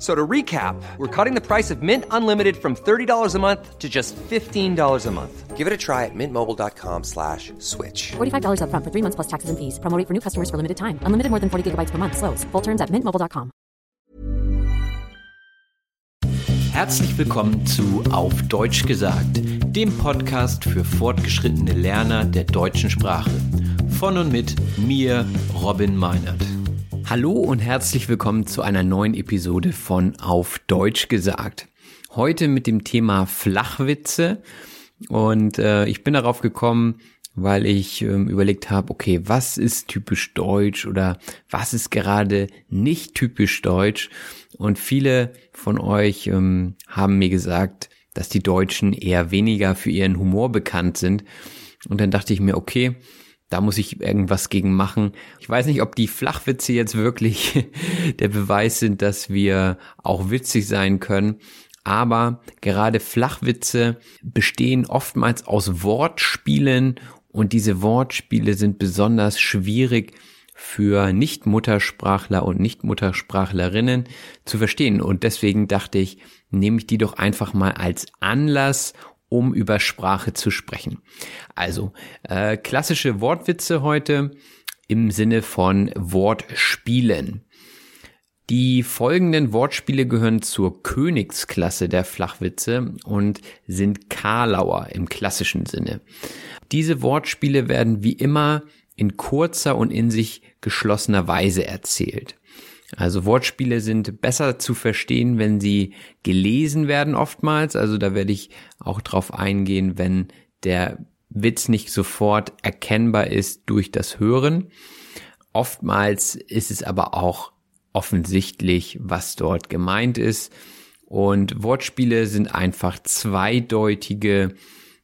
So to recap, we're cutting the price of Mint Unlimited from $30 a month to just $15 a month. Give it a try at mintmobile.com slash switch. $45 upfront for three months plus taxes and fees. Promo rate for new customers for limited time. Unlimited more than 40 gigabytes per month. Slows. Full terms at mintmobile.com. Herzlich willkommen zu Auf Deutsch gesagt, dem Podcast für fortgeschrittene Lerner der deutschen Sprache. Von und mit mir, Robin Meinert. Hallo und herzlich willkommen zu einer neuen Episode von Auf Deutsch gesagt. Heute mit dem Thema Flachwitze und äh, ich bin darauf gekommen, weil ich ähm, überlegt habe, okay, was ist typisch deutsch oder was ist gerade nicht typisch deutsch? Und viele von euch ähm, haben mir gesagt, dass die Deutschen eher weniger für ihren Humor bekannt sind. Und dann dachte ich mir, okay, da muss ich irgendwas gegen machen. Ich weiß nicht, ob die Flachwitze jetzt wirklich der Beweis sind, dass wir auch witzig sein können. Aber gerade Flachwitze bestehen oftmals aus Wortspielen und diese Wortspiele sind besonders schwierig für Nicht-Muttersprachler und Nicht-Muttersprachlerinnen zu verstehen. Und deswegen dachte ich, nehme ich die doch einfach mal als Anlass, um über Sprache zu sprechen. Also äh, klassische Wortwitze heute im Sinne von Wortspielen. Die folgenden Wortspiele gehören zur Königsklasse der Flachwitze und sind Karlauer im klassischen Sinne. Diese Wortspiele werden wie immer in kurzer und in sich geschlossener Weise erzählt. Also Wortspiele sind besser zu verstehen, wenn sie gelesen werden oftmals. Also da werde ich auch drauf eingehen, wenn der Witz nicht sofort erkennbar ist durch das Hören. Oftmals ist es aber auch offensichtlich, was dort gemeint ist. Und Wortspiele sind einfach zweideutige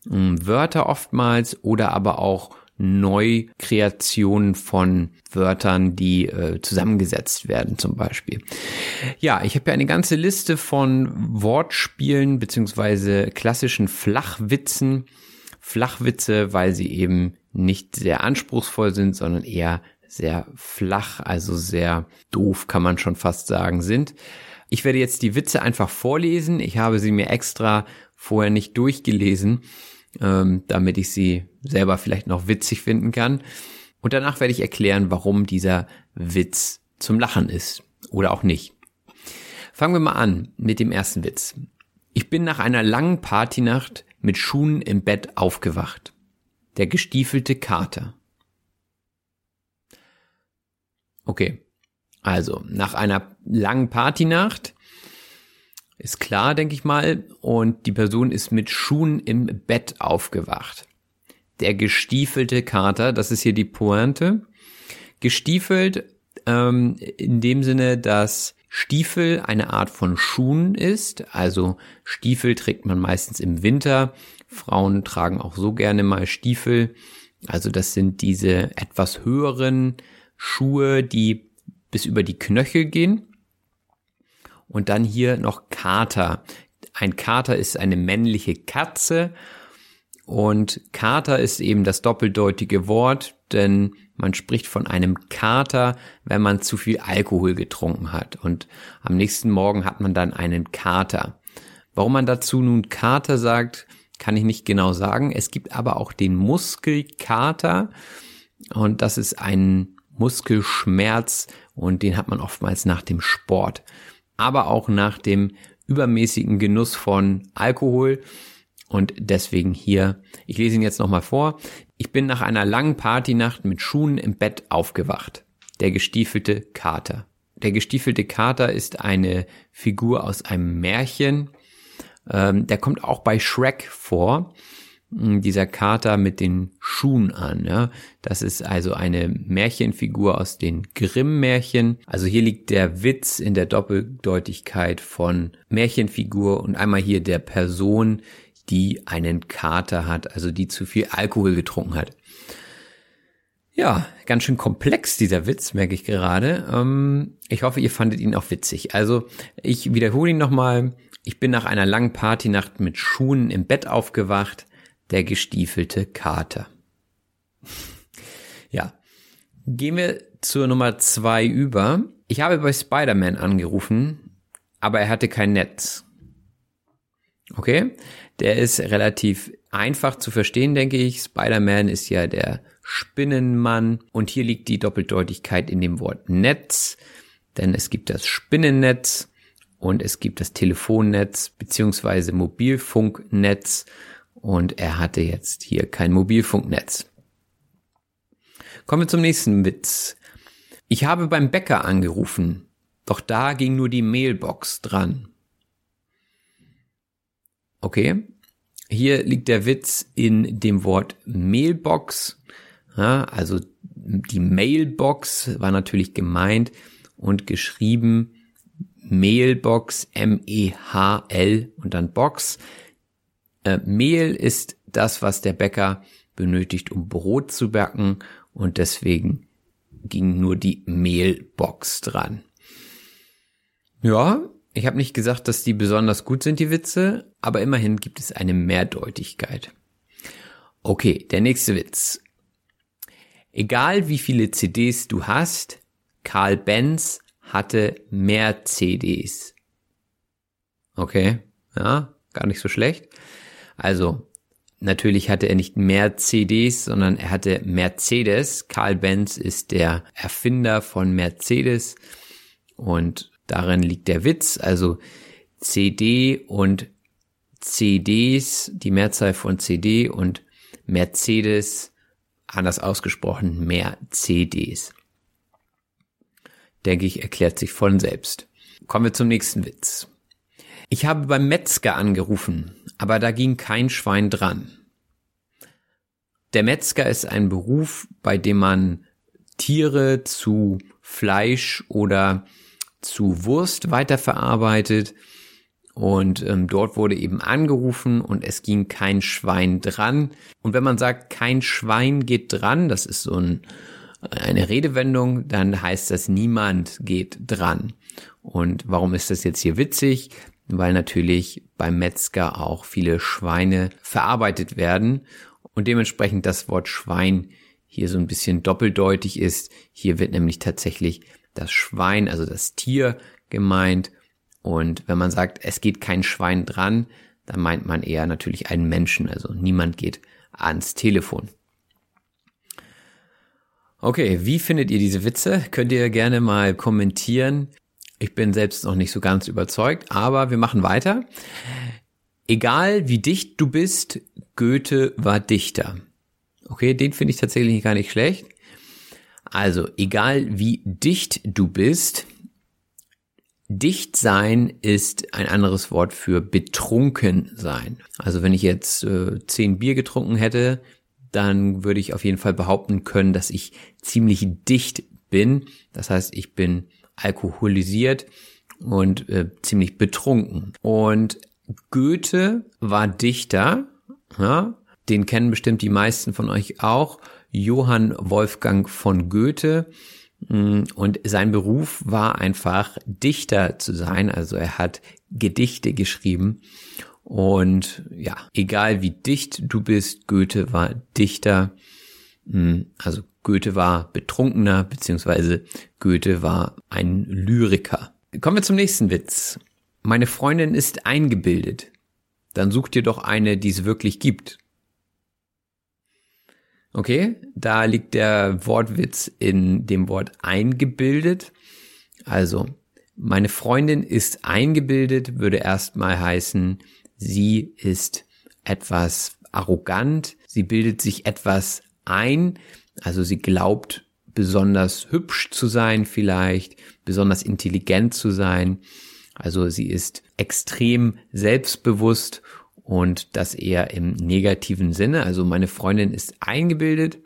hm, Wörter oftmals oder aber auch Neukreationen von Wörtern, die äh, zusammengesetzt werden zum Beispiel. Ja, ich habe ja eine ganze Liste von Wortspielen beziehungsweise klassischen Flachwitzen. Flachwitze, weil sie eben nicht sehr anspruchsvoll sind, sondern eher sehr flach, also sehr doof, kann man schon fast sagen, sind. Ich werde jetzt die Witze einfach vorlesen. Ich habe sie mir extra vorher nicht durchgelesen, ähm, damit ich sie selber vielleicht noch witzig finden kann. Und danach werde ich erklären, warum dieser Witz zum Lachen ist oder auch nicht. Fangen wir mal an mit dem ersten Witz. Ich bin nach einer langen Partynacht mit Schuhen im Bett aufgewacht. Der gestiefelte Kater. Okay. Also, nach einer langen Partynacht ist klar, denke ich mal, und die Person ist mit Schuhen im Bett aufgewacht. Der gestiefelte Kater, das ist hier die Pointe. Gestiefelt ähm, in dem Sinne, dass Stiefel eine Art von Schuhen ist. Also Stiefel trägt man meistens im Winter. Frauen tragen auch so gerne mal Stiefel. Also das sind diese etwas höheren Schuhe, die bis über die Knöchel gehen. Und dann hier noch Kater. Ein Kater ist eine männliche Katze und Kater ist eben das doppeldeutige Wort, denn Man spricht von einem Kater, wenn man zu viel Alkohol getrunken hat. Und am nächsten Morgen hat man dann einen Kater. Warum man dazu nun Kater sagt, kann ich nicht genau sagen. Es gibt aber auch den Muskelkater. Und das ist ein Muskelschmerz und den hat man oftmals nach dem Sport. Aber auch nach dem übermäßigen Genuss von Alkohol. Und deswegen hier, ich lese ihn jetzt nochmal vor. Ich bin nach einer langen Partynacht mit Schuhen im Bett aufgewacht. Der gestiefelte Kater. Der gestiefelte Kater ist eine Figur aus einem Märchen. Ähm, der kommt auch bei Shrek vor. Hm, dieser Kater mit den Schuhen an. Ja? Das ist also eine Märchenfigur aus den Grimm-Märchen. Also hier liegt der Witz in der Doppeldeutigkeit von Märchenfigur und einmal hier der Person, die einen Kater hat, also die zu viel Alkohol getrunken hat. Ja, ganz schön komplex dieser Witz, merke ich gerade. Ähm, ich hoffe, ihr fandet ihn auch witzig. Also ich wiederhole ihn nochmal. Ich bin nach einer langen Partynacht mit Schuhen im Bett aufgewacht, der gestiefelte Kater. ja. Gehen wir zur Nummer zwei über. Ich habe bei Spider-Man angerufen, aber er hatte kein Netz. Okay? Der ist relativ einfach zu verstehen, denke ich. Spider-Man ist ja der Spinnenmann und hier liegt die Doppeldeutigkeit in dem Wort Netz, denn es gibt das Spinnennetz und es gibt das Telefonnetz beziehungsweise Mobilfunknetz und er hatte jetzt hier kein Mobilfunknetz. Kommen wir zum nächsten Witz. Ich habe beim Bäcker angerufen, doch da ging nur die Mailbox dran. Okay, hier liegt der Witz in dem Wort Mailbox. Ja, also die Mailbox war natürlich gemeint und geschrieben Mailbox, M-E-H-L und dann Box. Äh, Mehl ist das, was der Bäcker benötigt, um Brot zu backen und deswegen ging nur die Mehlbox dran. Ja, ich habe nicht gesagt, dass die besonders gut sind, die Witze, aber immerhin gibt es eine Mehrdeutigkeit. Okay, der nächste Witz. Egal wie viele CDs du hast, Karl Benz hatte mehr CDs. Okay, ja, gar nicht so schlecht. Also, natürlich hatte er nicht mehr CDs, sondern er hatte Mercedes. Karl Benz ist der Erfinder von Mercedes und darin liegt der Witz. Also CD und CDs, die Mehrzahl von CD und Mercedes, anders ausgesprochen, mehr CDs. Denke ich, erklärt sich von selbst. Kommen wir zum nächsten Witz. Ich habe beim Metzger angerufen, aber da ging kein Schwein dran. Der Metzger ist ein Beruf, bei dem man Tiere zu Fleisch oder zu Wurst weiterverarbeitet und ähm, dort wurde eben angerufen und es ging kein Schwein dran. Und wenn man sagt, kein Schwein geht dran, das ist so ein, eine Redewendung, dann heißt das, niemand geht dran. Und warum ist das jetzt hier witzig? Weil natürlich beim Metzger auch viele Schweine verarbeitet werden und dementsprechend das Wort Schwein hier so ein bisschen doppeldeutig ist. Hier wird nämlich tatsächlich das Schwein, also das Tier gemeint. Und wenn man sagt, es geht kein Schwein dran, dann meint man eher natürlich einen Menschen. Also niemand geht ans Telefon. Okay, wie findet ihr diese Witze? Könnt ihr gerne mal kommentieren. Ich bin selbst noch nicht so ganz überzeugt, aber wir machen weiter. Egal wie dicht du bist, Goethe war Dichter. Okay, den finde ich tatsächlich gar nicht schlecht. Also, egal wie dicht du bist, dicht sein ist ein anderes Wort für betrunken sein. Also, wenn ich jetzt äh, zehn Bier getrunken hätte, dann würde ich auf jeden Fall behaupten können, dass ich ziemlich dicht bin. Das heißt, ich bin alkoholisiert und äh, ziemlich betrunken. Und Goethe war Dichter, ja, den kennen bestimmt die meisten von euch auch, Johann Wolfgang von Goethe. Mm, und sein Beruf war einfach Dichter zu sein, also er hat Gedichte geschrieben. Und ja, egal wie dicht du bist, Goethe war Dichter. Mm, also Goethe war betrunkener, beziehungsweise Goethe war ein Lyriker. Kommen wir zum nächsten Witz. Meine Freundin ist eingebildet. Dann such dir doch eine, die es wirklich gibt. Okay, da liegt der Wortwitz in dem Wort eingebildet. Also, meine Freundin ist eingebildet, würde erstmal heißen, sie ist etwas arrogant, sie bildet sich etwas ein, also sie glaubt besonders hübsch zu sein vielleicht, besonders intelligent zu sein. Also sie ist extrem selbstbewusst und das eher im negativen Sinne. Also meine Freundin ist eingebildet,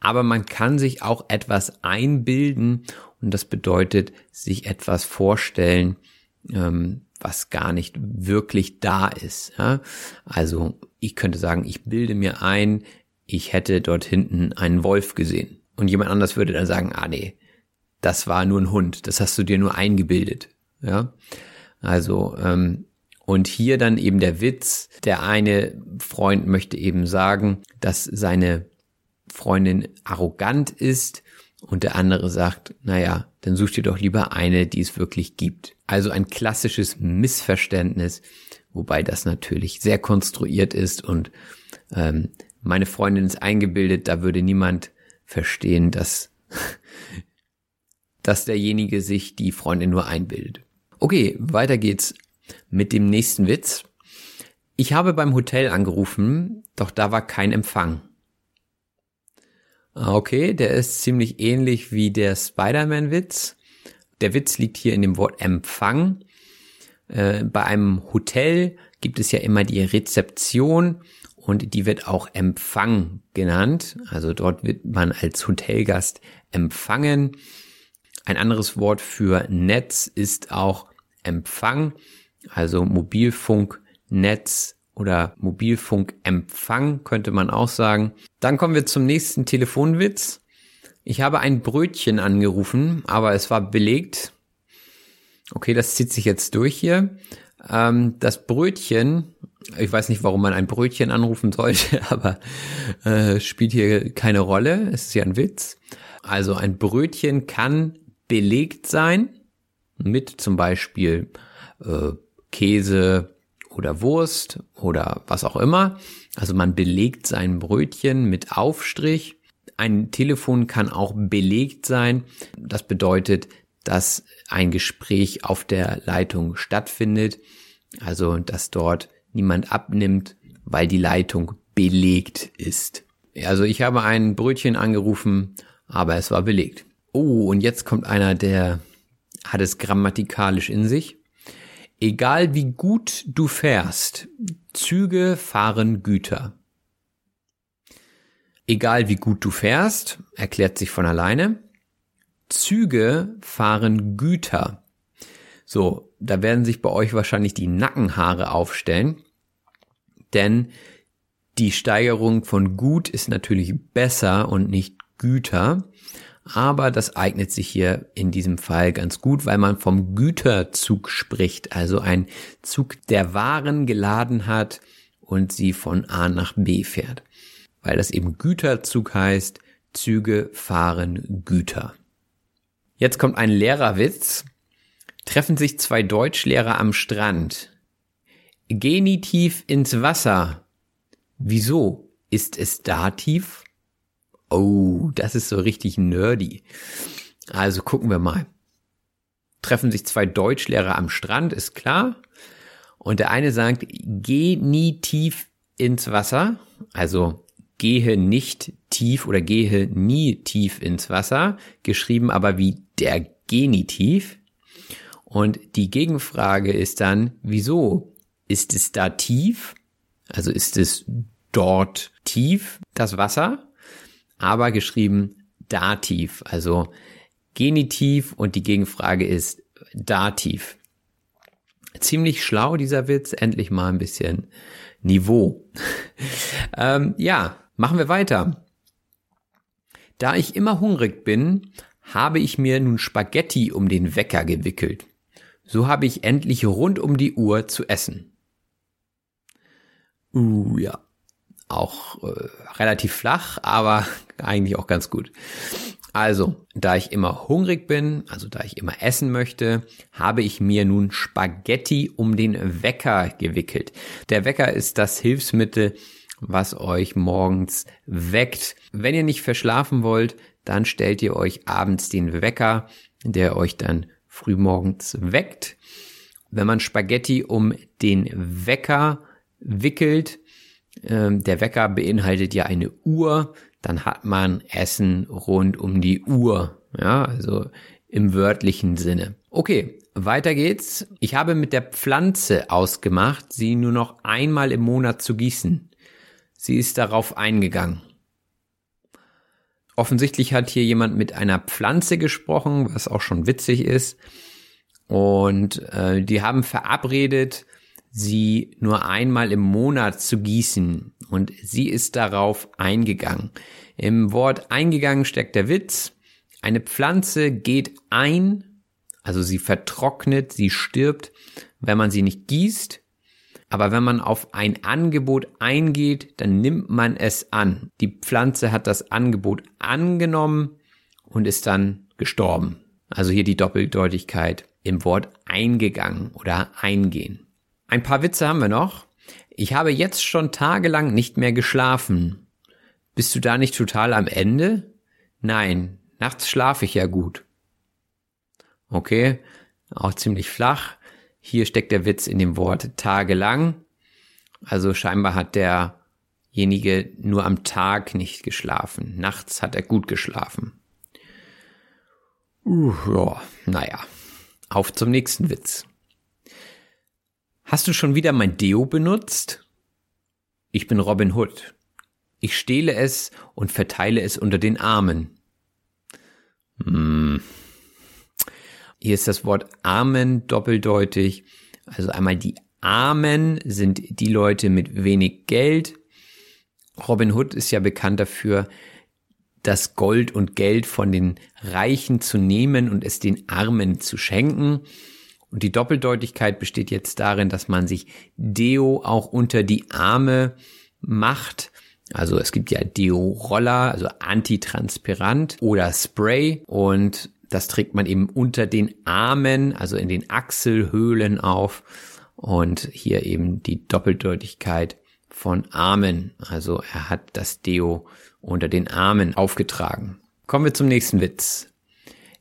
aber man kann sich auch etwas einbilden und das bedeutet sich etwas vorstellen, ähm, was gar nicht wirklich da ist. Also ich könnte sagen, ich bilde mir ein, ich hätte dort hinten einen Wolf gesehen. Und jemand anders würde dann sagen, ah nee, das war nur ein Hund, das hast du dir nur eingebildet. Ja, also ähm, und hier dann eben der Witz, der eine Freund möchte eben sagen, dass seine Freundin arrogant ist und der andere sagt, naja, dann such dir doch lieber eine, die es wirklich gibt. Also ein klassisches Missverständnis, wobei das natürlich sehr konstruiert ist und ähm, meine Freundin ist eingebildet, da würde niemand verstehen, dass, dass derjenige sich die Freundin nur einbildet. Okay, weiter geht's mit dem nächsten Witz. Ich habe beim Hotel angerufen, doch da war kein Empfang. Ah, okay, der ist ziemlich ähnlich wie der Spider-Man-Witz. Der Witz liegt hier in dem Wort Empfang. Äh, bei einem Hotel gibt es ja immer die Rezeption und die wird auch Empfang genannt. Also dort wird man als Hotelgast empfangen. Ein anderes Wort für Netz ist auch Empfang, also Mobilfunknetz oder Mobilfunkempfang könnte man auch sagen. Dann kommen wir zum nächsten Telefonwitz. Ich habe ein Brötchen angerufen, aber es war belegt. Okay, das zieht sich jetzt durch hier. Ähm, das Brötchen, ich weiß nicht, warum man ein Brötchen anrufen sollte, aber äh, spielt hier keine Rolle. Es ist ja ein Witz. Also ein Brötchen kann belegt sein mit zum Beispiel äh, Käse oder Wurst oder was auch immer. Also man belegt sein Brötchen mit Aufstrich. Ein Telefon kann auch belegt sein. Das bedeutet, dass ein Gespräch auf der Leitung stattfindet. Also, dass dort niemand abnimmt, weil die Leitung belegt ist. Also ich habe ein Brötchen angerufen, aber es war belegt. Oh, und jetzt kommt einer, der hat es grammatikalisch in sich. Egal wie gut du fährst, Züge fahren Güter. Egal wie gut du fährst, erklärt sich von alleine. Züge fahren Güter. So, da werden sich bei euch wahrscheinlich die Nackenhaare aufstellen, denn die Steigerung von gut ist natürlich besser und nicht Güter, aber das eignet sich hier in diesem Fall ganz gut, weil man vom Güterzug spricht, also ein Zug, der Waren geladen hat und sie von A nach B fährt. Weil das eben Güterzug heißt, Züge fahren Güter. Jetzt kommt ein Lehrerwitz. Treffen sich zwei Deutschlehrer am Strand. Genitiv ins Wasser. Wieso? Ist es Dativ? Oh, das ist so richtig nerdy. Also gucken wir mal. Treffen sich zwei Deutschlehrer am Strand, ist klar. Und der eine sagt, geh nie tief ins Wasser. Also gehe nicht tief oder gehe nie tief ins Wasser. Geschrieben aber wie der Genitiv. Und die Gegenfrage ist dann, wieso? Ist es da tief? Also ist es dort tief, das Wasser? Aber geschrieben Dativ, also Genitiv und die Gegenfrage ist Dativ. Ziemlich schlau dieser Witz, endlich mal ein bisschen Niveau. ähm, ja, machen wir weiter. Da ich immer hungrig bin, habe ich mir nun Spaghetti um den Wecker gewickelt. So habe ich endlich rund um die Uhr zu essen. Uh, ja. auch äh, relativ flach, aber eigentlich auch ganz gut. Also, da ich immer hungrig bin, also da ich immer essen möchte, habe ich mir nun Spaghetti um den Wecker gewickelt. Der Wecker ist das Hilfsmittel, was euch morgens weckt. Wenn ihr nicht verschlafen wollt, dann stellt ihr euch abends den Wecker, der euch dann frühmorgens weckt. Wenn man Spaghetti um den Wecker wickelt, äh, der Wecker beinhaltet ja eine Uhr, dann hat man Essen rund um die Uhr. Ja, also im wörtlichen Sinne. Okay, weiter geht's. Ich habe mit der Pflanze ausgemacht, sie nur noch einmal im Monat zu gießen. Sie ist darauf eingegangen. Offensichtlich hat hier jemand mit einer Pflanze gesprochen, was auch schon witzig ist. Und äh, die haben verabredet, sie nur einmal im Monat zu gießen. Und sie ist darauf eingegangen. Im Wort eingegangen steckt der Witz. Eine Pflanze geht ein, also sie vertrocknet, sie stirbt, wenn man sie nicht gießt. Aber wenn man auf ein Angebot eingeht, dann nimmt man es an. Die Pflanze hat das Angebot angenommen und ist dann gestorben. Also hier die Doppeldeutigkeit im Wort eingegangen oder eingehen. Ein paar Witze haben wir noch. Ich habe jetzt schon tagelang nicht mehr geschlafen. Bist du da nicht total am Ende? Nein, nachts schlafe ich ja gut. Okay, auch ziemlich flach. Hier steckt der Witz in dem Wort tagelang. Also scheinbar hat derjenige nur am Tag nicht geschlafen. Nachts hat er gut geschlafen. Uh, ja, naja. Auf zum nächsten Witz. Hast du schon wieder mein Deo benutzt? Ich bin Robin Hood. Ich stehle es und verteile es unter den Armen. Hm. Hier ist das Wort Armen doppeldeutig. Also einmal die Armen sind die Leute mit wenig Geld. Robin Hood ist ja bekannt dafür, das Gold und Geld von den Reichen zu nehmen und es den Armen zu schenken. Und die Doppeldeutigkeit besteht jetzt darin, dass man sich Deo auch unter die Arme macht. Also es gibt ja Deo-Roller, also antitranspirant oder Spray und das trägt man eben unter den Armen, also in den Achselhöhlen auf und hier eben die Doppeldeutigkeit von Armen. Also er hat das Deo unter den Armen aufgetragen. Kommen wir zum nächsten Witz.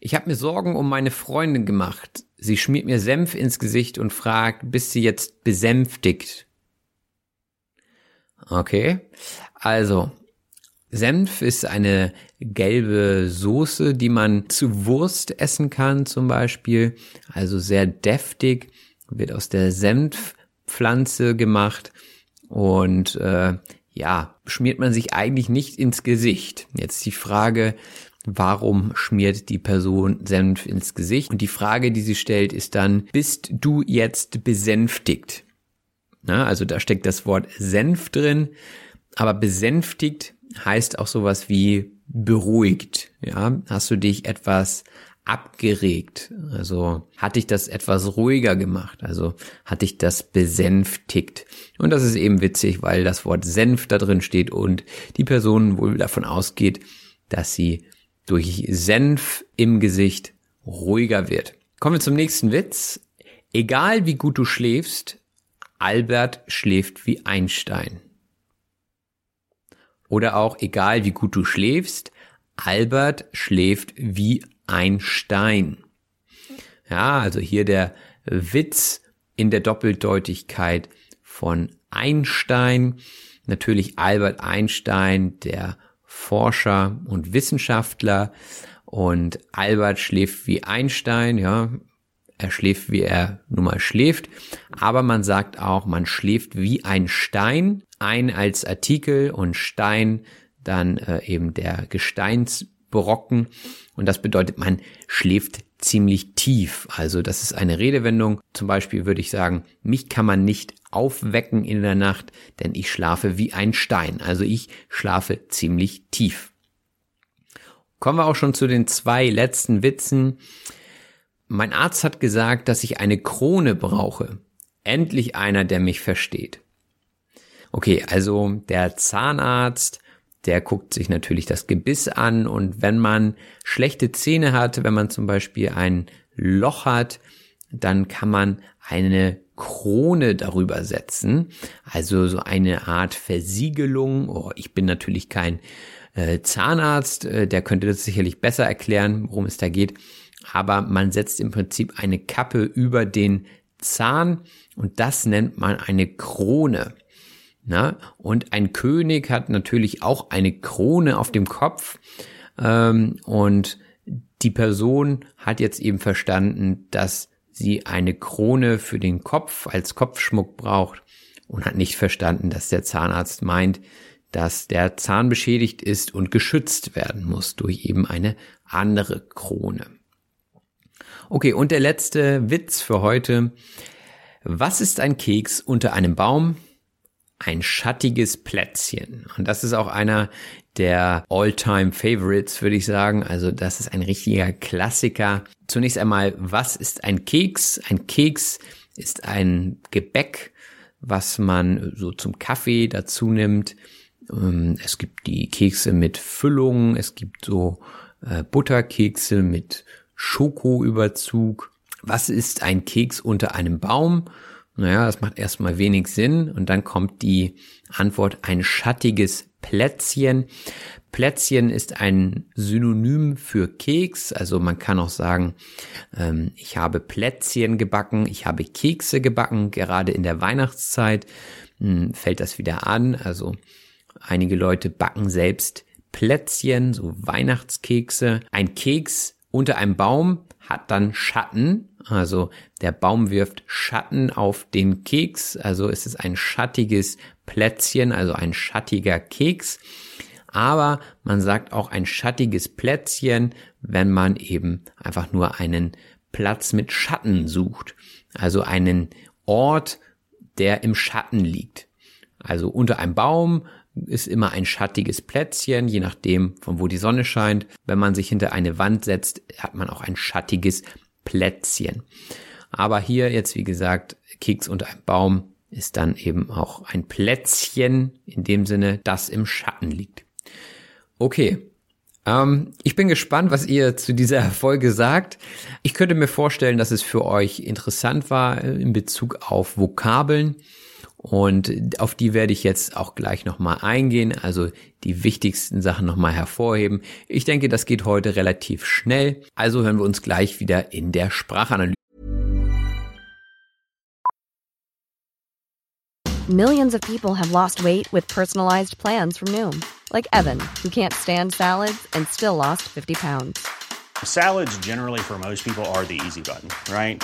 Ich habe mir Sorgen um meine Freundin gemacht. Sie schmiert mir Senf ins Gesicht und fragt, bist sie jetzt besänftigt? Okay, also Senf ist eine gelbe Soße, die man zu Wurst essen kann zum Beispiel. Also sehr deftig, wird aus der Senfpflanze gemacht und äh, ja, schmiert man sich eigentlich nicht ins Gesicht. Jetzt die Frage, warum schmiert die Person Senf ins Gesicht? Und die Frage, die sie stellt, ist dann, bist du jetzt besänftigt? Na, also da steckt das Wort Senf drin, aber besänftigt heißt auch sowas wie beruhigt. Ja, hast du dich etwas abgeregt? Also hat dich das etwas ruhiger gemacht? Also hat dich das besänftigt? Und das ist eben witzig, weil das Wort Senf da drin steht und die Person wohl davon ausgeht, dass sie durch Senf im Gesicht ruhiger wird. Kommen wir zum nächsten Witz. Egal wie gut du schläfst, Albert schläft wie Einstein. Oder auch egal wie gut du schläfst, Albert schläft wie ein Stein. Ja, also hier der Witz in der Doppeldeutigkeit von Einstein. Natürlich Albert Einstein, der Forscher und Wissenschaftler. Und Albert schläft wie Einstein, ja. Er schläft, wie er nun mal schläft. Aber man sagt auch, man schläft wie ein Stein. Ein als Artikel und Stein dann äh, eben der Gesteinsbrocken. Und das bedeutet, man schläft ziemlich tief. Also das ist eine Redewendung. Zum Beispiel würde ich sagen, mich kann man nicht aufwecken in der Nacht, denn ich schlafe wie ein Stein. Also ich schlafe ziemlich tief. Kommen wir auch schon zu den zwei letzten Witzen. Mein Arzt hat gesagt, dass ich eine Krone brauche. Endlich einer, der mich versteht. Okay, also der Zahnarzt, der guckt sich natürlich das Gebiss an und wenn man schlechte Zähne hat, wenn man zum Beispiel ein Loch hat, dann kann man eine Krone darüber setzen, also so eine Art Versiegelung. Oh, ich bin natürlich kein äh, Zahnarzt, äh, der könnte das sicherlich besser erklären, worum es da geht. Aber man setzt im Prinzip eine Kappe über den Zahn und das nennt man eine Krone. Na? Und ein König hat natürlich auch eine Krone auf dem Kopf ähm, und die Person hat jetzt eben verstanden, dass sie eine Krone für den Kopf als Kopfschmuck braucht und hat nicht verstanden, dass der Zahnarzt meint, dass der Zahn beschädigt ist und geschützt werden muss durch eben eine andere Krone. Okay, und der letzte Witz für heute. Was ist ein Keks unter einem Baum? Ein schattiges Plätzchen. Und das ist auch einer der All-Time Favorites, würde ich sagen. Also das ist ein richtiger Klassiker. Zunächst einmal, was ist ein Keks? Ein Keks ist ein Gebäck, was man so zum Kaffee dazu nimmt ähm, es gibt die Kekse mit Füllung, es gibt so äh, Butterkekse mit Schokoüberzug. Was ist ein Keks unter einem Baum? Naja, das macht erstmal wenig Sinn und dann kommt die Antwort ein schattiges Plätzchen. Plätzchen ist ein Synonym für Keks, also man kann auch sagen, ähm, ich habe Plätzchen gebacken, ich habe Kekse gebacken, gerade in der Weihnachtszeit mh, hm, fällt das wieder an, also Einige Leute backen selbst Plätzchen, so Weihnachtskekse. Ein Keks unter einem Baum hat dann Schatten, also der Baum wirft Schatten auf den Keks, also es ist ein schattiges Plätzchen, also ein schattiger Keks. Aber man sagt auch ein schattiges Plätzchen, wenn man eben einfach nur einen Platz mit Schatten sucht. Also einen Ort, der im Schatten liegt. Also unter einem Baum ist immer ein schattiges Plätzchen, je nachdem, von wo die Sonne scheint. Wenn man sich hinter eine Wand setzt, hat man auch ein schattiges Plätzchen. Aber hier jetzt, wie gesagt, Keks unter einem Baum ist dann eben auch ein Plätzchen, in dem Sinne, das im Schatten liegt. Okay. Ähm, ich bin gespannt, was ihr zu dieser Folge sagt. Ich könnte mir vorstellen, dass es für euch interessant war in Bezug auf Vokabeln. Und auf die werde ich jetzt auch gleich nochmal eingehen, also die wichtigsten Sachen nochmal hervorheben. Ich denke, das geht heute relativ schnell. Also hören wir uns gleich wieder in der Sprachanalyse. Millions of people have lost weight with personalized plans from Noom. Like Evan, who can't stand salads and still lost 50 pounds. Salads generally for most people are the easy button, right?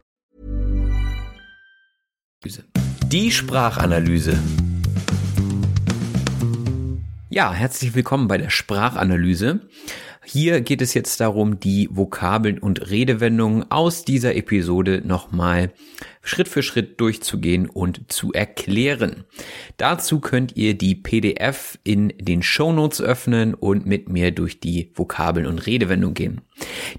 Die Sprachanalyse. Ja, herzlich willkommen bei der Sprachanalyse. Hier geht es jetzt darum, die Vokabeln und Redewendungen aus dieser Episode nochmal Schritt für Schritt durchzugehen und zu erklären. Dazu könnt ihr die PDF in den Shownotes öffnen und mit mir durch die Vokabeln und Redewendungen gehen.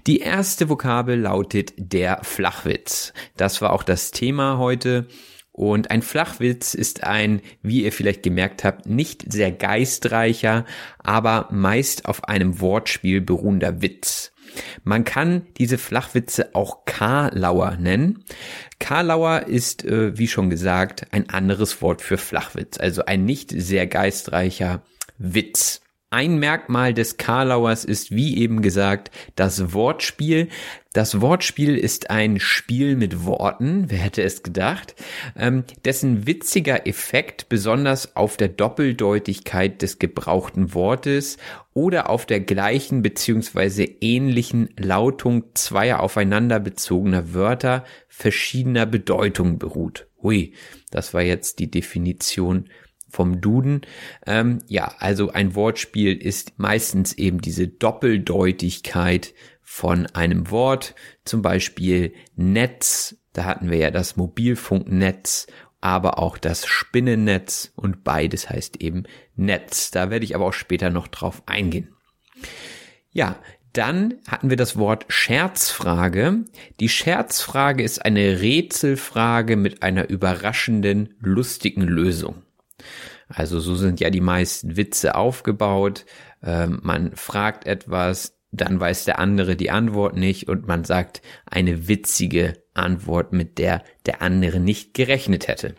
Die erste Vokabel lautet der Flachwitz. Das war auch das Thema heute. Und ein Flachwitz ist ein, wie ihr vielleicht gemerkt habt, nicht sehr geistreicher, aber meist auf einem Wortspiel beruhender Witz. Man kann diese Flachwitze auch Karlauer nennen. Karlauer ist, äh, wie schon gesagt, ein anderes Wort für Flachwitz, also ein nicht sehr geistreicher Witz. Ein Merkmal des Karlauers ist, wie eben gesagt, das Wortspiel. Das Wortspiel ist ein Spiel mit Worten, wer hätte es gedacht, ähm, dessen witziger Effekt besonders auf der Doppeldeutigkeit des gebrauchten Wortes oder auf der gleichen beziehungsweise ähnlichen Lautung zweier aufeinander bezogener Wörter verschiedener Bedeutung beruht. Hui, das war jetzt die Definition vom Duden. Ähm, ja, also ein Wortspiel ist meistens eben diese Doppeldeutigkeit von einem Wort, zum Beispiel Netz, da hatten wir ja das Mobilfunknetz, aber auch das Spinnennetz und beides heißt eben Netz. Da werde ich aber auch später noch drauf eingehen. Ja, dann hatten wir das Wort Scherzfrage. Die Scherzfrage ist eine Rätselfrage mit einer überraschenden, lustigen Lösung. Also so sind ja die meisten Witze aufgebaut. Ähm, man fragt etwas, dann weiß der andere die Antwort nicht und man sagt eine witzige Antwort, mit der der andere nicht gerechnet hätte.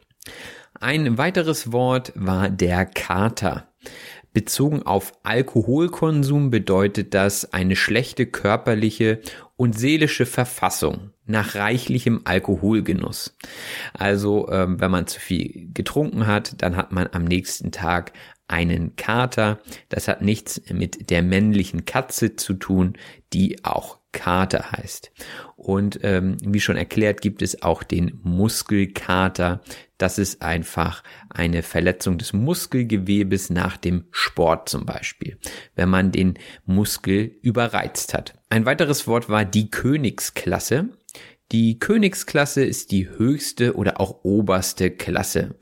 Ein weiteres Wort war der Kater. Bezogen auf Alkoholkonsum bedeutet das eine schlechte körperliche und seelische Verfassung nach reichlichem Alkoholgenuss. Also ähm, wenn man zu viel getrunken hat, dann hat man am nächsten Tag einen Kater. Das hat nichts mit der männlichen Katze zu tun, die auch Kater heißt. Und ähm, wie schon erklärt, gibt es auch den Muskelkater. Das ist einfach eine Verletzung des Muskelgewebes nach dem Sport zum Beispiel, wenn man den Muskel überreizt hat. Ein weiteres Wort war die Königsklasse. Die Königsklasse ist die höchste oder auch oberste Klasse.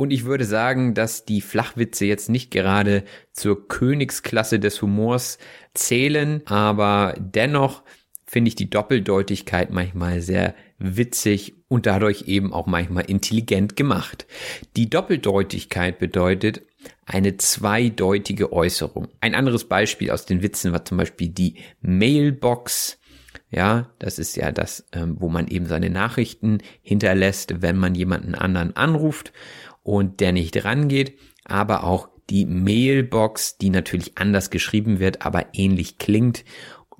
Und ich würde sagen, dass die Flachwitze jetzt nicht gerade zur Königsklasse des Humors zählen, aber dennoch finde ich die Doppeldeutigkeit manchmal sehr witzig und dadurch eben auch manchmal intelligent gemacht. Die Doppeldeutigkeit bedeutet eine zweideutige Äußerung. Ein anderes Beispiel aus den Witzen war zum Beispiel die Mailbox. Ja, das ist ja das, ähm, wo man eben seine Nachrichten hinterlässt, wenn man jemanden anderen anruft und der nicht rangeht, aber auch die Mailbox, die natürlich anders geschrieben wird, aber ähnlich klingt.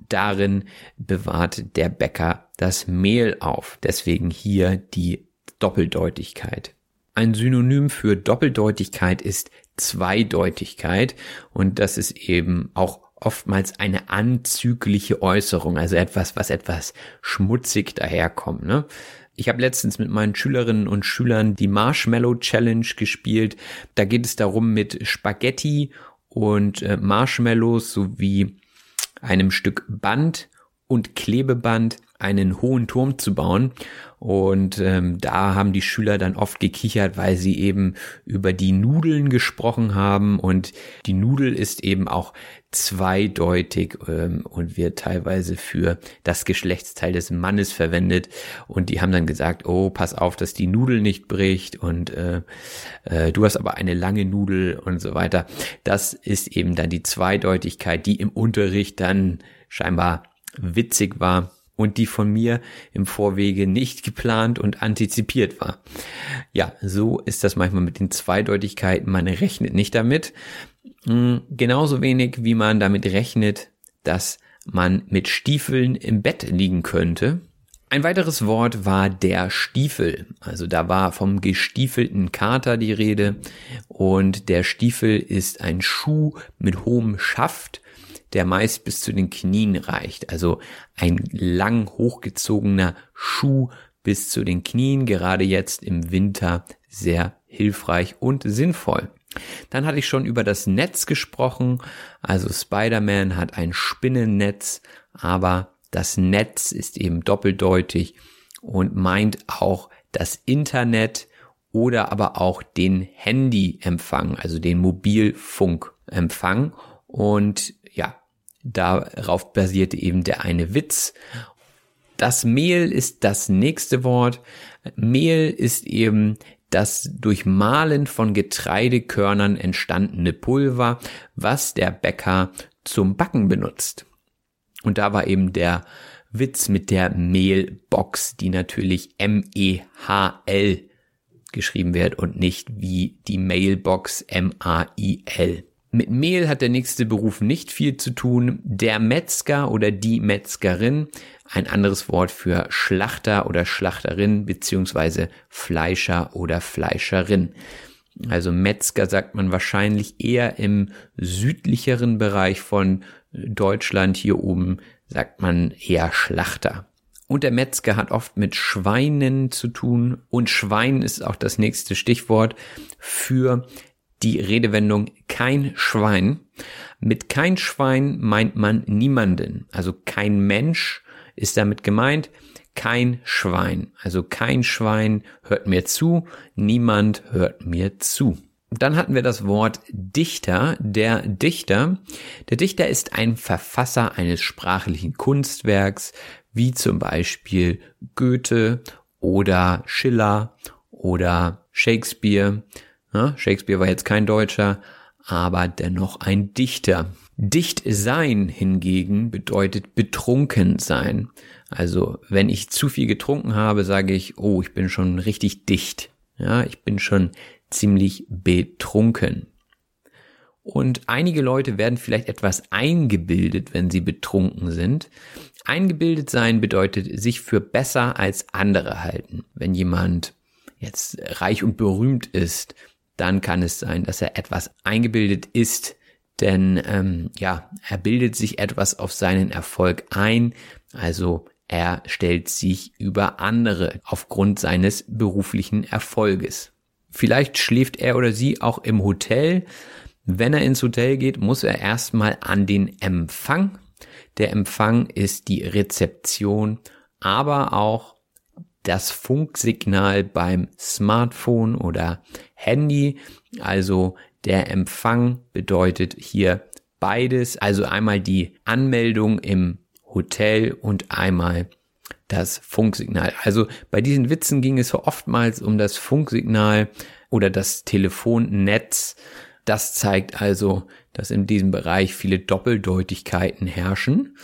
Darin bewahrt der Bäcker das Mehl auf. Deswegen hier die Doppeldeutigkeit. Ein Synonym für Doppeldeutigkeit ist Zweideutigkeit und das ist eben auch oftmals eine anzügliche Äußerung, also etwas, was etwas schmutzig daherkommt. Ne? Ich habe letztens mit meinen Schülerinnen und Schülern die Marshmallow Challenge gespielt. Da geht es darum, mit Spaghetti und äh, Marshmallows sowie einem Stück Band und Klebeband einen hohen Turm zu bauen. Und ähm, da haben die Schüler dann oft gekichert, weil sie eben über die Nudeln gesprochen haben. Und die Nudel ist eben auch zweideutig ähm, und wird teilweise für das Geschlechtsteil des Mannes verwendet. Und die haben dann gesagt, oh, pass auf, dass die Nudel nicht bricht und äh, äh, du hast aber eine lange Nudel und so weiter. Das ist eben dann die Zweideutigkeit, die im Unterricht dann scheinbar witzig war und die von mir im Vorwege nicht geplant und antizipiert war. Ja, so ist das manchmal mit den Zweideutigkeiten. Man rechnet nicht damit. Hm, genauso wenig, wie man damit rechnet, dass man mit Stiefeln im Bett liegen könnte. Ein weiteres Wort war der Stiefel. Also da war vom gestiefelten Kater die Rede und der Stiefel ist ein Schuh mit hohem Schaft der meist bis zu den Knien reicht. Also ein lang hochgezogener Schuh bis zu den Knien, gerade jetzt im Winter sehr hilfreich und sinnvoll. Dann hatte ich schon über das Netz gesprochen. Also Spider-Man hat ein Spinnennetz, aber das Netz ist eben doppeldeutig und meint auch das Internet oder aber auch den Handyempfang, also den Mobilfunkempfang. Und ja, Darauf basierte eben der eine Witz. Das Mehl ist das nächste Wort. Mehl ist eben das durch Mahlen von Getreidekörnern entstandene Pulver, was der Bäcker zum Backen benutzt. Und da war eben der Witz mit der Mehlbox, die natürlich M-E-H-L geschrieben wird und nicht wie die Mailbox M-A-I-L. Mit Mehl hat der nächste Beruf nicht viel zu tun. Der Metzger oder die Metzgerin, ein anderes Wort für Schlachter oder Schlachterin beziehungsweise Fleischer oder Fleischerin. Also Metzger sagt man wahrscheinlich eher im südlicheren Bereich von Deutschland. Hier oben sagt man eher Schlachter. Und der Metzger hat oft mit Schweinen zu tun. Und Schwein ist auch das nächste Stichwort für die Redewendung kein Schwein. Mit kein Schwein meint man niemanden. Also kein Mensch ist damit gemeint. Kein Schwein. Also kein Schwein hört mir zu. Niemand hört mir zu. Dann hatten wir das Wort Dichter. Der Dichter. Der Dichter ist ein Verfasser eines sprachlichen Kunstwerks, wie zum Beispiel Goethe oder Schiller oder Shakespeare. Ja, Shakespeare war jetzt kein Deutscher, aber dennoch ein Dichter. Dicht sein hingegen bedeutet betrunken sein. Also wenn ich zu viel getrunken habe, sage ich, oh, ich bin schon richtig dicht. Ja, ich bin schon ziemlich betrunken. Und einige Leute werden vielleicht etwas eingebildet, wenn sie betrunken sind. Eingebildet sein bedeutet sich für besser als andere halten. Wenn jemand jetzt reich und berühmt ist, dann kann es sein, dass er etwas eingebildet ist, denn ähm, ja, er bildet sich etwas auf seinen Erfolg ein, also er stellt sich über andere aufgrund seines beruflichen Erfolges. Vielleicht schläft er oder sie auch im Hotel. Wenn er ins Hotel geht, muss er erstmal an den Empfang. Der Empfang ist die Rezeption, aber auch das Funksignal beim Smartphone oder Handy. Also der Empfang bedeutet hier beides. Also einmal die Anmeldung im Hotel und einmal das Funksignal. Also bei diesen Witzen ging es oftmals um das Funksignal oder das Telefonnetz. Das zeigt also, dass in diesem Bereich viele Doppeldeutigkeiten herrschen.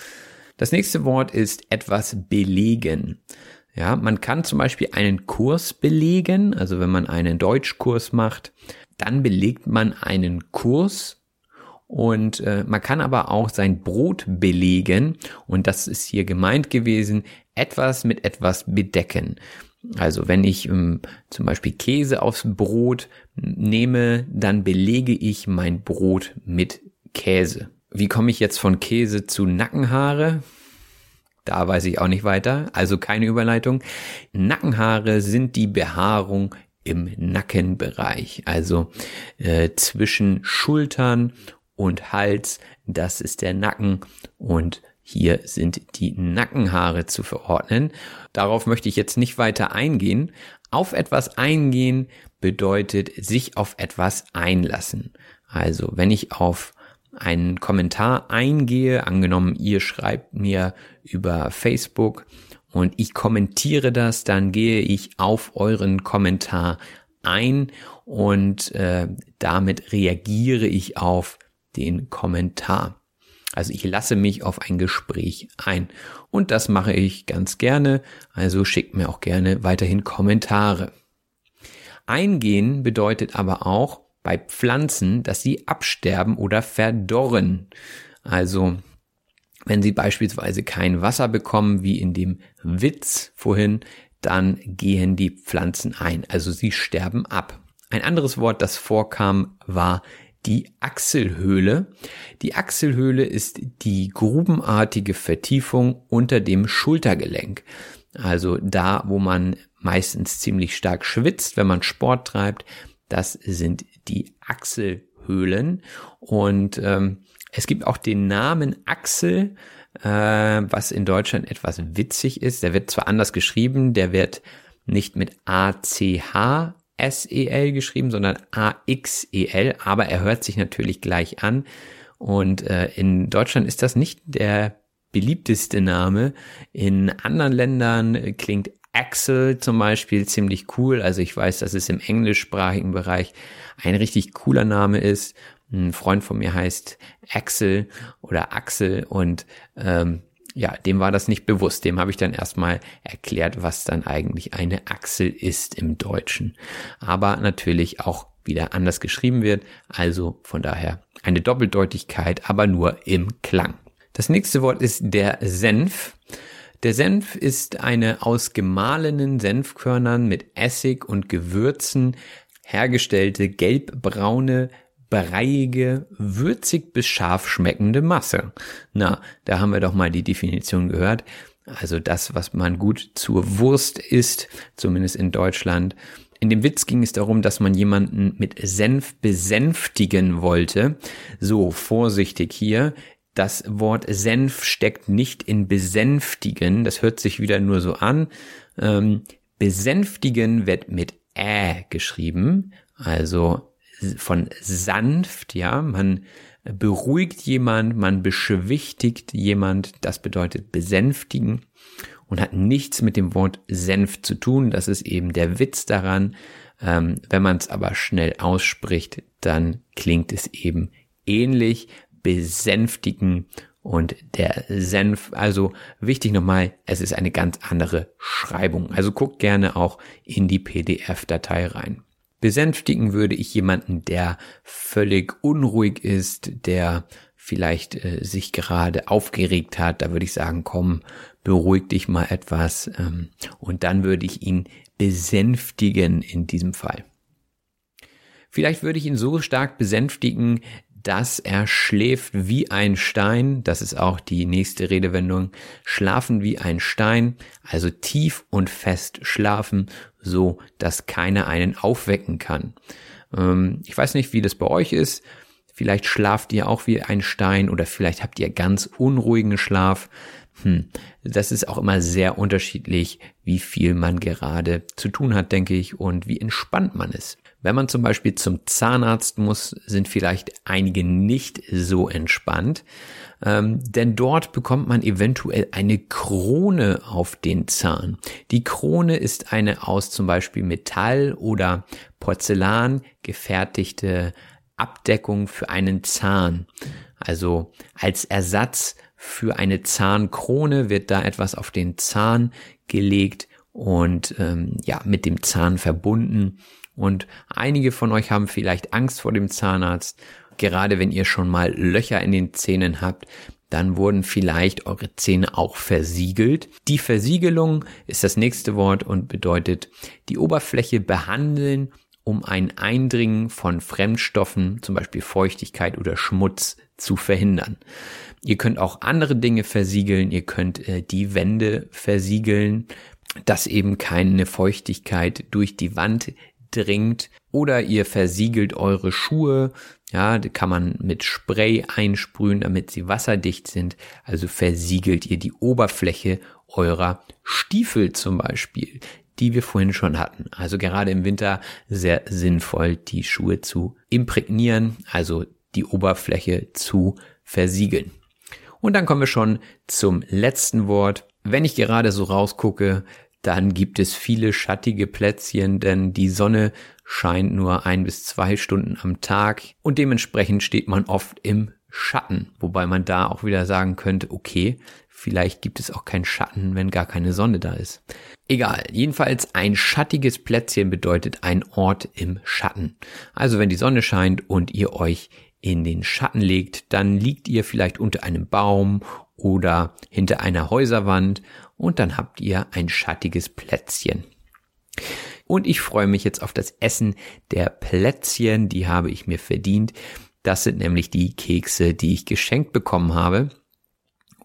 Das nächste Wort ist etwas belegen. Ja, man kann zum Beispiel einen Kurs belegen, also wenn man einen Deutschkurs macht, dann belegt man einen Kurs und äh, man kann aber auch sein Brot belegen und das ist hier gemeint gewesen, etwas mit etwas bedecken. Also wenn ich ähm, zum Beispiel Käse aufs Brot nehme, dann belege ich mein Brot mit Käse. Wie komme ich jetzt von Käse zu Nackenhaare? Da weiß ich auch nicht weiter, also keine Überleitung. Nackenhaare sind die Behaarung im Nackenbereich, also äh, zwischen Schultern und Hals, das ist der Nacken und hier sind die Nackenhaare zu verordnen. Darauf möchte ich jetzt nicht weiter eingehen. Auf etwas eingehen bedeutet sich auf etwas einlassen. Also wenn ich auf einen Kommentar eingehe, angenommen, ihr schreibt mir über Facebook und ich kommentiere das, dann gehe ich auf euren Kommentar ein und äh, damit reagiere ich auf den Kommentar. Also ich lasse mich auf ein Gespräch ein und das mache ich ganz gerne, also schickt mir auch gerne weiterhin Kommentare. Eingehen bedeutet aber auch, bei Pflanzen, dass sie absterben oder verdorren. Also wenn sie beispielsweise kein Wasser bekommen, wie in dem Witz vorhin, dann gehen die Pflanzen ein, also sie sterben ab. Ein anderes Wort, das vorkam, war die Achselhöhle. Die Achselhöhle ist die grubenartige Vertiefung unter dem Schultergelenk. Also da, wo man meistens ziemlich stark schwitzt, wenn man Sport treibt, das sind die Achselhöhlen. Und ähm, es gibt auch den Namen Achsel, äh, was in Deutschland etwas witzig ist. Der wird zwar anders geschrieben, der wird nicht mit A-C-H S-E-L geschrieben, sondern A-X-E-L, aber er hört sich natürlich gleich an. Und äh, in Deutschland ist das nicht der beliebteste Name. In anderen Ländern klingt Axel zum Beispiel ziemlich cool. Also ich weiß, dass es im englischsprachigen Bereich ein richtig cooler Name ist. Ein Freund von mir heißt Axel oder Axel und ähm, ja, dem war das nicht bewusst. Dem habe ich dann erstmal erklärt, was dann eigentlich eine Achsel ist im Deutschen. Aber natürlich auch wieder anders geschrieben wird. Also von daher eine Doppeldeutigkeit, aber nur im Klang. Das nächste Wort ist der Senf. Der Senf ist eine aus gemahlenen Senfkörnern mit Essig und Gewürzen hergestellte gelbbraune, breiige, würzig bis scharf schmeckende Masse. Na, da haben wir doch mal die Definition gehört. Also das, was man gut zur Wurst isst, zumindest in Deutschland. In dem Witz ging es darum, dass man jemanden mit Senf besänftigen wollte. So, vorsichtig hier. Das Wort Senf steckt nicht in besänftigen. Das hört sich wieder nur so an. Ähm, besänftigen wird mit Ä geschrieben. Also von sanft, ja. Man beruhigt jemand, man beschwichtigt jemand. Das bedeutet besänftigen und hat nichts mit dem Wort Senf zu tun. Das ist eben der Witz daran. Ähm, wenn man es aber schnell ausspricht, dann klingt es eben ähnlich besänftigen und der Senf, also wichtig nochmal, es ist eine ganz andere Schreibung. Also guckt gerne auch in die PDF-Datei rein. Besänftigen würde ich jemanden, der völlig unruhig ist, der vielleicht äh, sich gerade aufgeregt hat, da würde ich sagen, komm, beruhig dich mal etwas ähm, und dann würde ich ihn besänftigen in diesem Fall. Vielleicht würde ich ihn so stark besänftigen, dass er schläft wie ein Stein. Das ist auch die nächste Redewendung. Schlafen wie ein Stein, also tief und fest schlafen, so dass keiner einen aufwecken kann. Ähm, ich weiß nicht, wie das bei euch ist. Vielleicht schlaft ihr auch wie ein Stein oder vielleicht habt ihr ganz unruhigen Schlaf. Hm, das ist auch immer sehr unterschiedlich, wie viel man gerade zu tun hat, denke ich, und wie entspannt man ist. Wenn man zum Beispiel zum Zahnarzt muss, sind vielleicht einige nicht so entspannt, ähm, denn dort bekommt man eventuell eine Krone auf den Zahn. Die Krone ist eine aus zum Beispiel Metall oder Porzellan gefertigte Abdeckung für einen Zahn. Also als Ersatz für eine Zahnkrone wird da etwas auf den Zahn gelegt und ähm, ja mit dem Zahn verbunden und einige von euch haben vielleicht Angst vor dem Zahnarzt. Gerade wenn ihr schon mal Löcher in den Zähnen habt, dann wurden vielleicht eure Zähne auch versiegelt. Die Versiegelung ist das nächste Wort und bedeutet die Oberfläche behandeln, um ein Eindringen von Fremdstoffen, zum Beispiel Feuchtigkeit oder Schmutz, zu verhindern. Ihr könnt auch andere Dinge versiegeln, ihr könnt äh, die Wände versiegeln, dass eben keine Feuchtigkeit durch die Wand dringt oder ihr versiegelt eure Schuhe. Ja, die kann man mit Spray einsprühen, damit sie wasserdicht sind. Also versiegelt ihr die Oberfläche eurer Stiefel zum Beispiel, die wir vorhin schon hatten. Also gerade im Winter sehr sinnvoll, die Schuhe zu imprägnieren, also die Oberfläche zu versiegeln. Und dann kommen wir schon zum letzten Wort. Wenn ich gerade so rausgucke, dann gibt es viele schattige Plätzchen, denn die Sonne scheint nur ein bis zwei Stunden am Tag und dementsprechend steht man oft im Schatten, wobei man da auch wieder sagen könnte, okay, vielleicht gibt es auch keinen Schatten, wenn gar keine Sonne da ist. Egal, jedenfalls ein schattiges Plätzchen bedeutet ein Ort im Schatten. Also wenn die Sonne scheint und ihr euch in den Schatten legt, dann liegt ihr vielleicht unter einem Baum oder hinter einer Häuserwand und dann habt ihr ein schattiges Plätzchen. Und ich freue mich jetzt auf das Essen der Plätzchen, die habe ich mir verdient. Das sind nämlich die Kekse, die ich geschenkt bekommen habe.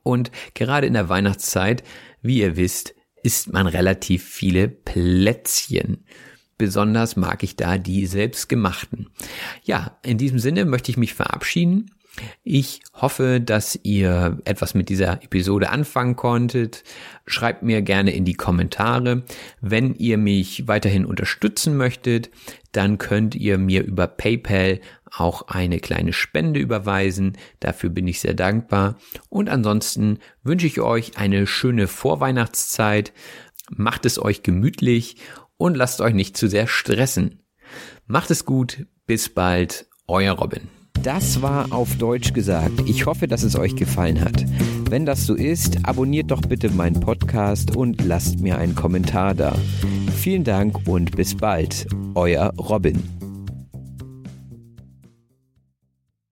Und gerade in der Weihnachtszeit, wie ihr wisst, isst man relativ viele Plätzchen. Besonders mag ich da die selbstgemachten. Ja, in diesem Sinne möchte ich mich verabschieden. Ich hoffe, dass ihr etwas mit dieser Episode anfangen konntet. Schreibt mir gerne in die Kommentare. Wenn ihr mich weiterhin unterstützen möchtet, dann könnt ihr mir über PayPal auch eine kleine Spende überweisen. Dafür bin ich sehr dankbar. Und ansonsten wünsche ich euch eine schöne Vorweihnachtszeit. Macht es euch gemütlich und lasst euch nicht zu sehr stressen. Macht es gut. Bis bald. Euer Robin. Das war auf Deutsch gesagt. Ich hoffe, dass es euch gefallen hat. Wenn das so ist, abonniert doch bitte meinen Podcast und lasst mir einen Kommentar da. Vielen Dank und bis bald. Euer Robin.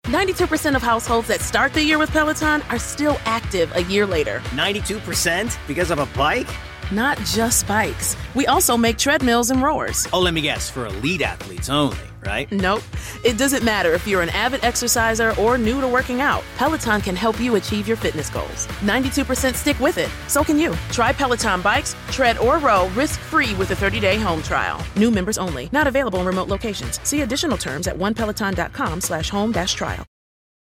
92% of households that start the year with Peloton are still active a year later. 92% because of a bike? Not just bikes. We also make treadmills and rowers. Oh, let me guess, for elite athletes only, right? Nope. It doesn't matter if you're an avid exerciser or new to working out. Peloton can help you achieve your fitness goals. 92% stick with it. So can you. Try Peloton bikes, tread or row risk-free with a 30-day home trial. New members only. Not available in remote locations. See additional terms at onepeloton.com slash home dash trial.